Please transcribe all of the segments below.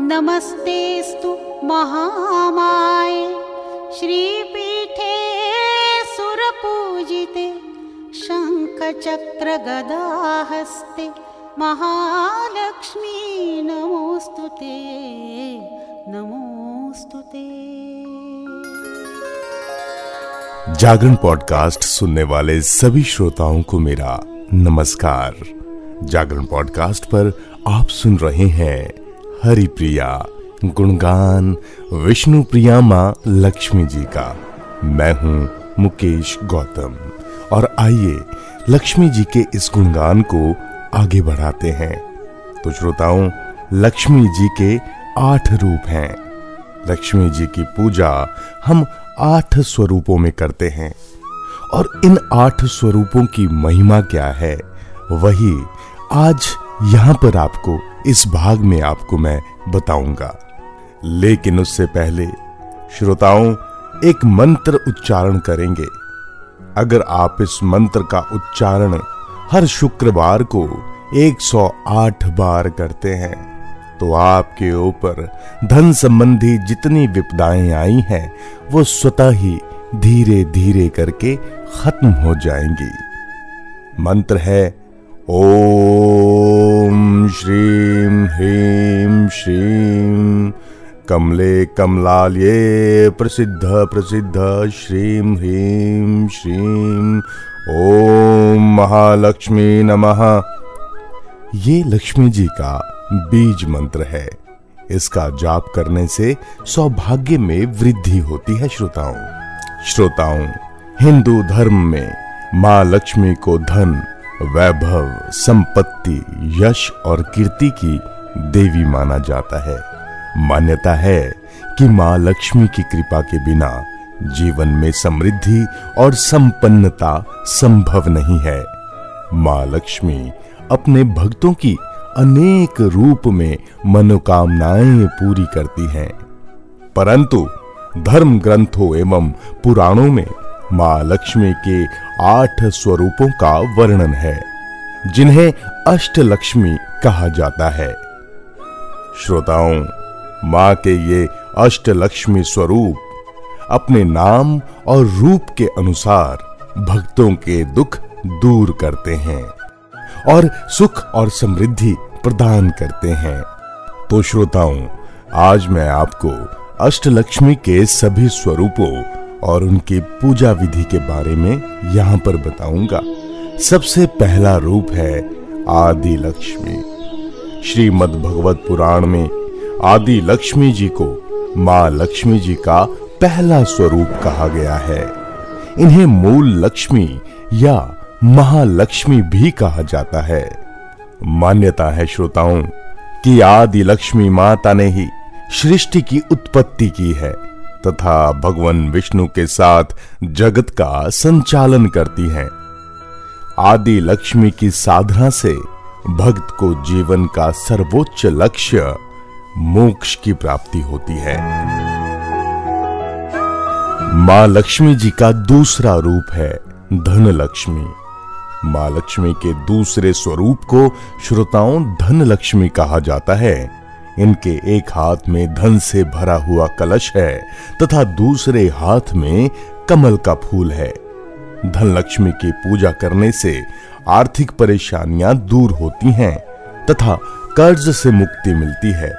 नमस्तेस्तु महामाये। श्रीपीठे सुरपूजिते, शङ्खचक्रगदाहस्ते, महालक्ष्मी नमोऽस्तु ते नमोऽस्तु ते। जागरण पॉडकास्ट सुनने वाले सभी श्रोताओं को मेरा नमस्कार। जागरण पॉडकास्ट पर आप सुन रहे हैं हरि प्रिया गुणगान विष्णु प्रिया माँ लक्ष्मी जी का। मैं हूँ मुकेश गौतम। और आइए लक्ष्मी जी के इस गुणगान को आगे बढ़ाते हैं। तो श्रोताओं, लक्ष्मी जी के आठ रूप हैं। लक्ष्मी जी की पूजा हम आठ स्वरूपों में करते हैं। और इन आठ स्वरूपों की महिमा क्या है, वही आज यहाँ पर आपको, इस भाग में आपको मैं बताऊँगा। लेकिन उससे पहले, श्रोताओं, एक मंत्र उच्चारण करेंगे। अगर आप इस मंत्र का उच्चारण हर शुक्रवार को 108 बार करते हैं तो आपके ऊपर धन संबंधी जितनी विपदाएँ आई हैं, वो स्वतः ही धीरे धीरे करके खत्म हो जाएँगी। मंत्र है ओम श्रीम ह्रीम श्रीम कमले कमलालये प्रसिद्ध प्रसिद्ध श्रीम ह्रीम श्रीम ओम महालक्ष्मी नमः। ये लक्ष्मी जी का बीज मंत्र है। इसका जाप करने से सौभाग्य में वृद्धि होती है श्रोताओं। श्रोताओं, हिंदू धर्म में माँ लक्ष्मी को धन वैभव, संपत्ति, यश और कीर्ति की देवी माना जाता है। मान्यता है कि माँ लक्ष्मी की कृपा के बिना जीवन में समृद्धि और संपन्नता संभव नहीं है। माँ लक्ष्मी अपने भक्तों की अनेक रूप में मनोकामनाएँ पूरी करती हैं। परंतु धर्म ग्रंथों एवं पुराणों में माँ लक्ष्मी के आठ स्वरूपों का वर्णन है, जिन्हें अष्ट लक्ष्मी कहा जाता है। श्रोताओं, माँ के ये अष्ट लक्ष्मी स्वरूप अपने नाम और रूप के अनुसार भक्तों के दुख दूर करते हैं और सुख और समृद्धि प्रदान करते हैं। तो श्रोताओं, आज मैं आपको अष्टलक्ष्मी के सभी स्वरूपों और उनकी पूजा विधि के बारे में यहाँ पर बताऊँगा। सबसे पहला रूप है आदि लक्ष्मी। श्रीमद भगवत पुराण में आदि लक्ष्मी जी को माँ लक्ष्मी जी का पहला स्वरूप कहा गया है। इन्हें मूल लक्ष्मी या महालक्ष्मी भी कहा जाता है। मान्यता है श्रोताओं कि आदि लक्ष्मी माता ने ही सृष्टि की उत्पत्ति की है। तथा भगवान विष्णु के साथ जगत का संचालन करती हैं। आदि लक्ष्मी की साधना से भक्त को जीवन का सर्वोच्च लक्ष्य मोक्ष की प्राप्ति होती है। माँ लक्ष्मी जी का दूसरा रूप है धन लक्ष्मी। माँ लक्ष्मी के दूसरे स्वरूप को श्रोताओं धन लक्ष्मी कहा जाता है। इनके एक हाथ में धन से भरा हुआ कलश है तथा दूसरे हाथ में कमल का फूल है। धन लक्ष्मी की पूजा करने से आर्थिक परेशानियाँ दूर होती हैं तथा कर्ज से मुक्ति मिलती है।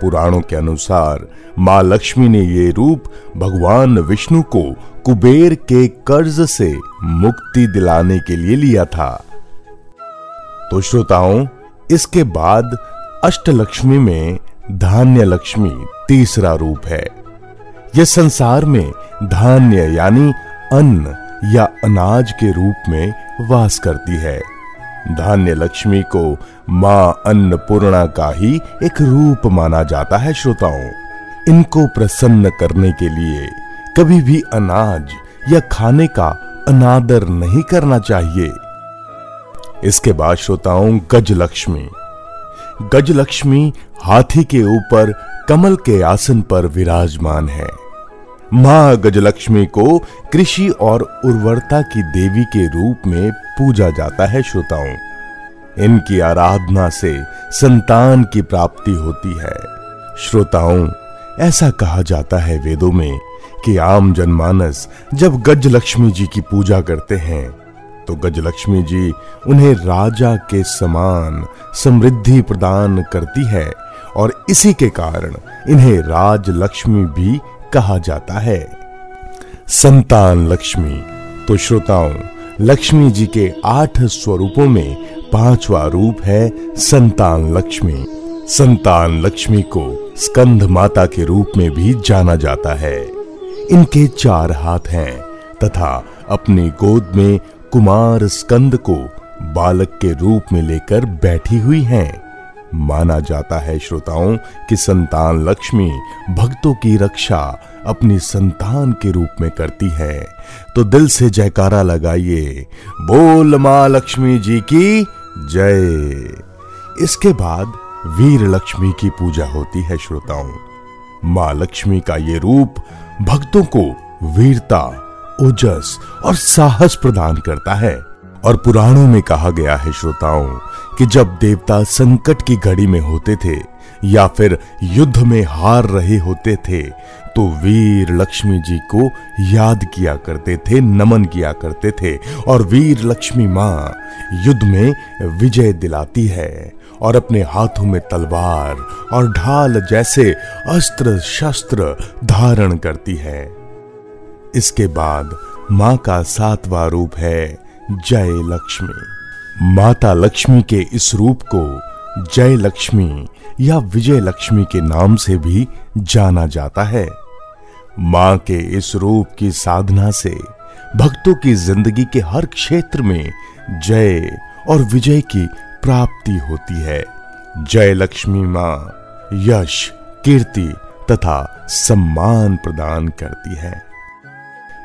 पुराणों के अनुसार माँ लक्ष्मी ने ये रूप भगवान विष्णु को कुबेर के कर्ज से मुक्ति दिलाने के लिए लिया था। तो श्रोताओं, इसके बाद अष्टलक्ष्मी में धान्य लक्ष्मी तीसरा रूप है। यह संसार में धान्य यानी अन्न या अनाज के रूप में वास करती है। धान्य लक्ष्मी को माँ अन्नपूर्णा का ही एक रूप माना जाता है, श्रोताओं। इनको प्रसन्न करने के लिए कभी भी अनाज या खाने का अनादर नहीं करना चाहिए। इसके बाद, श्रोताओं, गजलक्ष्मी। गजलक्ष्मी हाथी के ऊपर कमल के आसन पर विराजमान है। माँ गजलक्ष्मी को कृषि और उर्वरता की देवी के रूप में पूजा जाता है श्रोताओं। इनकी आराधना से संतान की प्राप्ति होती है। श्रोताओं, ऐसा कहा जाता है वेदों में कि आम जनमानस जब गजलक्ष्मी जी की पूजा करते हैं तो गजलक्ष्मी जी उन्हें राजा के समान समृद्धि प्रदान करती है और इसी के कारण इन्हें राज लक्ष्मी भी कहा जाता है। संतान लक्ष्मी तो श्रोताओं, लक्ष्मी जी के आठ स्वरूपों में पांचवा रूप है संतान लक्ष्मी। संतान लक्ष्मी को स्कंध माता के रूप में भी जाना जाता है। इनके चार हाथ हैं तथा अपनी गोद में कुमार स्कंद को बालक के रूप में लेकर बैठी हुई हैं। माना जाता है श्रोताओं कि संतान लक्ष्मी भक्तों की रक्षा अपनी संतान के रूप में करती है। तो दिल से जयकारा लगाइए। बोल माँ लक्ष्मी जी की जय। इसके बाद वीर लक्ष्मी की पूजा होती है श्रोताओं। माँ लक्ष्मी का ये रूप भक्तों को वीरता ओजस और साहस प्रदान करता है। और पुराणों में कहा गया है, श्रोताओं, कि जब देवता संकट की घड़ी में होते थे या फिर युद्ध में हार रहे होते थे तो वीर लक्ष्मी जी को याद किया करते थे, नमन किया करते थे। और वीर लक्ष्मी माँ युद्ध में विजय दिलाती है और अपने हाथों में तलवार और ढाल जैसे अस्त्र शस्त्र धारण करती है। इसके बाद माँ का सातवां रूप है जय लक्ष्मी। माता लक्ष्मी के इस रूप को जय लक्ष्मी या विजय लक्ष्मी के नाम से भी जाना जाता है। माँ के इस रूप की साधना से भक्तों की ज़िंदगी के हर क्षेत्र में जय और विजय की प्राप्ति होती है। जय लक्ष्मी माँ यश, कीर्ति तथा सम्मान प्रदान करती है।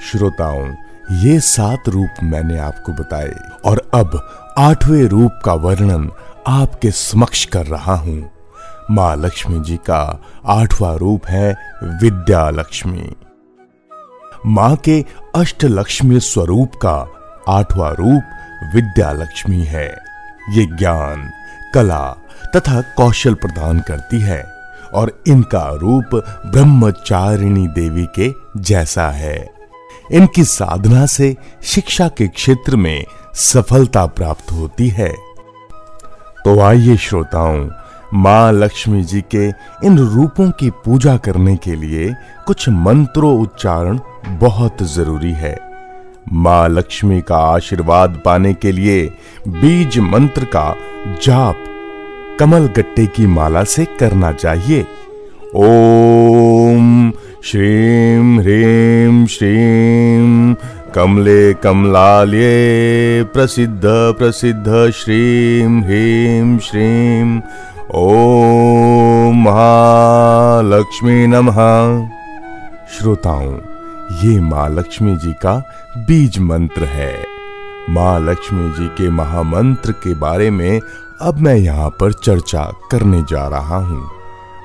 श्रोताओं, ये सात रूप मैंने आपको बताए और अब आठवें रूप का वर्णन आपके समक्ष कर रहा हूँ। माँ लक्ष्मी जी का आठवां रूप है विद्या लक्ष्मी। माँ के अष्ट लक्ष्मी स्वरूप का आठवां रूप विद्या लक्ष्मी है। ये ज्ञान, कला तथा कौशल प्रदान करती है और इनका रूप ब्रह्मचारिणी देवी के जैसा है। इनकी साधना से शिक्षा के क्षेत्र में सफलता प्राप्त होती है। तो आइए श्रोताओं, माँ लक्ष्मी जी के इन रूपों की पूजा करने के लिए कुछ मंत्रों उच्चारण बहुत ज़रूरी है। माँ लक्ष्मी का आशीर्वाद पाने के लिए बीज मंत्र का जाप, कमल गट्टे की माला से करना चाहिए। ओम श्रीम ह्रीम श्रीम कमले कमलाल्ये प्रसिद्ध प्रसिद्ध श्रीम ह्रीम श्रीम ओम महालक्ष्मी नमः। श्रोताओं, ये माँ लक्ष्मी जी का बीज मंत्र है। माँ लक्ष्मी जी के महामंत्र के बारे में अब मैं यहाँ पर चर्चा करने जा रहा हूँ।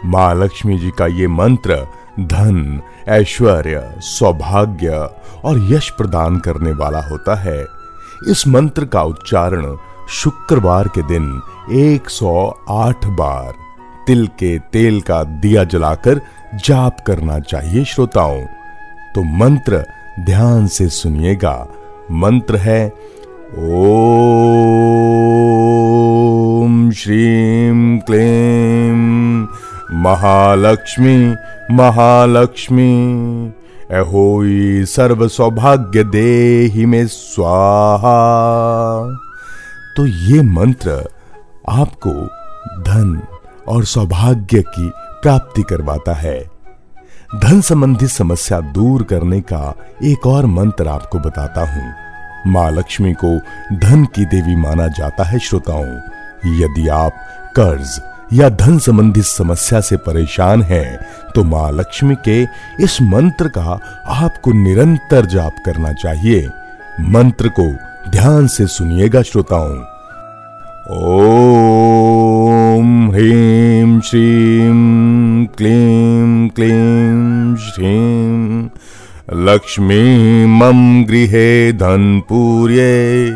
माँ लक्ष्मी जी का ये मंत्र धन, ऐश्वर्य, सौभाग्य और यश प्रदान करने वाला होता है। इस मंत्र का उच्चारण शुक्रवार के दिन 108 बार तिल के तेल का दिया जलाकर जाप करना चाहिए श्रोताओं। तो मंत्र ध्यान से सुनिएगा। मंत्र है, ओम श्रीम क्लीम महालक्ष्मी महालक्ष्मी। अहोई सर्व सौभाग्य देहि में स्वाहा तो ये मंत्र आपको धन और सौभाग्य की प्राप्ति करवाता है। धन संबंधी समस्या दूर करने का एक और मंत्र आपको बताता हूँ। माँ लक्ष्मी को धन की देवी माना जाता है, श्रोताओं। यदि आप कर्ज या धन संबंधी समस्या से परेशान हैं तो माँ लक्ष्मी के इस मंत्र का आपको निरंतर जाप करना चाहिए। मंत्र को ध्यान से सुनिएगा श्रोताओं। ओम ह्रीं श्रीं, क्लीं क्लीं श्रीं। लक्ष्मी मम गृहे धनपूर्ये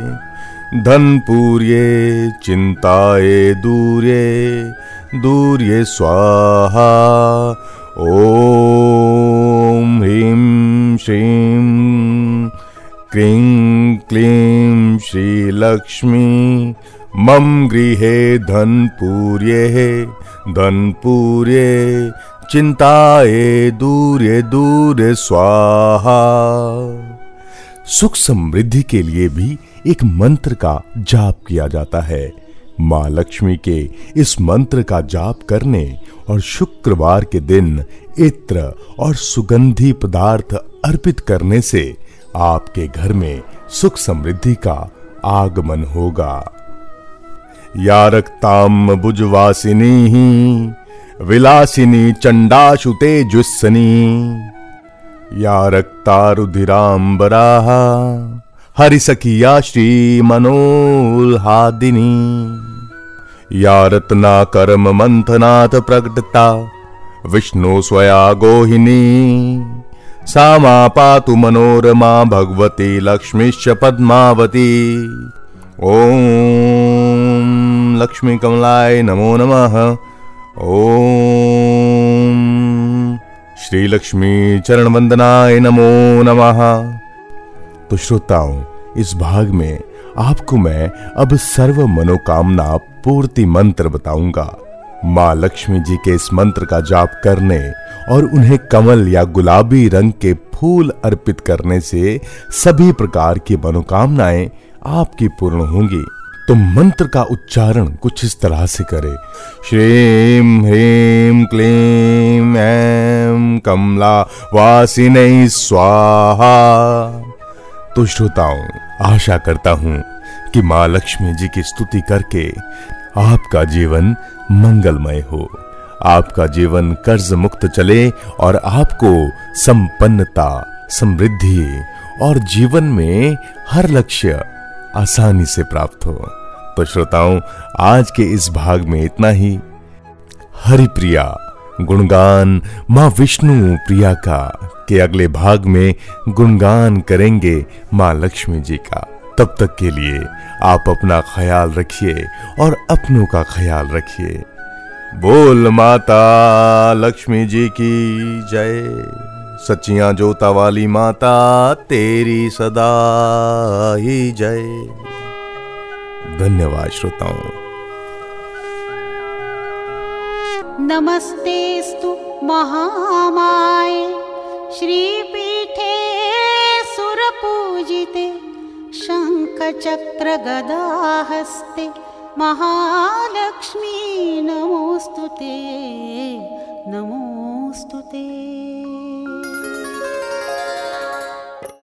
धनपूर्ये, चिन्ताये दूर्ये दूर्ये स्वाहा। ॐ ह्रीं श्रीं क्लीं क्लीं श्रीलक्ष्मी, मम गृहे धनपूर्ये धनपूर्ये चिंताए दूर्ये दूर्ये स्वाहा। सुख समृद्धि के लिए भी एक मंत्र का जाप किया जाता है। माँ लक्ष्मी के इस मंत्र का जाप करने और शुक्रवार के दिन इत्र और सुगंधी पदार्थ अर्पित करने से आपके घर में सुख समृद्धि का आगमन होगा। या रक्ताम बुजवासिनी विलासिनी चंडाशु तेजस्सनी या रक्तारुधिराम्बराः हरिसखिया श्रीमनोल्हादिनी या रत्नाकर्म मंथनाथ प्रकटता विष्णु स्वया गोहिनी। सा मा पातु मनोरमा भगवती लक्ष्मीश्च पद्मावती। ॐ लक्ष्मी कमलाय नमो नमः। ॐ श्री लक्ष्मी चरण वंदनाय नमो नमः। तो श्रोताओं इस भाग में आपको मैं अब सर्व मनोकामना पूर्ति मंत्र बताऊँगा। माँ लक्ष्मी जी के इस मंत्र का जाप करने और उन्हें कमल या गुलाबी रंग के फूल अर्पित करने से सभी प्रकार की मनोकामनाएँ आपकी पूर्ण होंगी। तो मंत्र का उच्चारण कुछ इस तरह से करें। श्रीम ह्रीम क्लीम ऐम कमला वासिनी स्वाहा। तो श्रोताओं आशा करता हूँ कि माँ लक्ष्मी जी की स्तुति करके आपका जीवन मंगलमय हो। आपका जीवन कर्ज मुक्त चले और आपको संपन्नता, समृद्धि और जीवन में हर लक्ष्य आसानी से प्राप्त हो। तो श्रोताओं, आज के इस भाग में इतना ही। हरिप्रिया गुणगान माँ विष्णु प्रिया का, के अगले भाग में गुणगान करेंगे माँ लक्ष्मी जी का। तब तक के लिए आप अपना ख्याल रखिए और अपनों का ख्याल रखिए। बोल माता लक्ष्मी जी की जय। सचिया जोता वाली माता तेरी सदा ही जय। धन्यवाद श्रोताओं। नमस्तेस्तु महामाय। श्रीपीठे सुरपूजिते शङ्खचक्रगदाहस्ते महालक्ष्मी नमोऽस्तु ते। नमोऽस्तु ते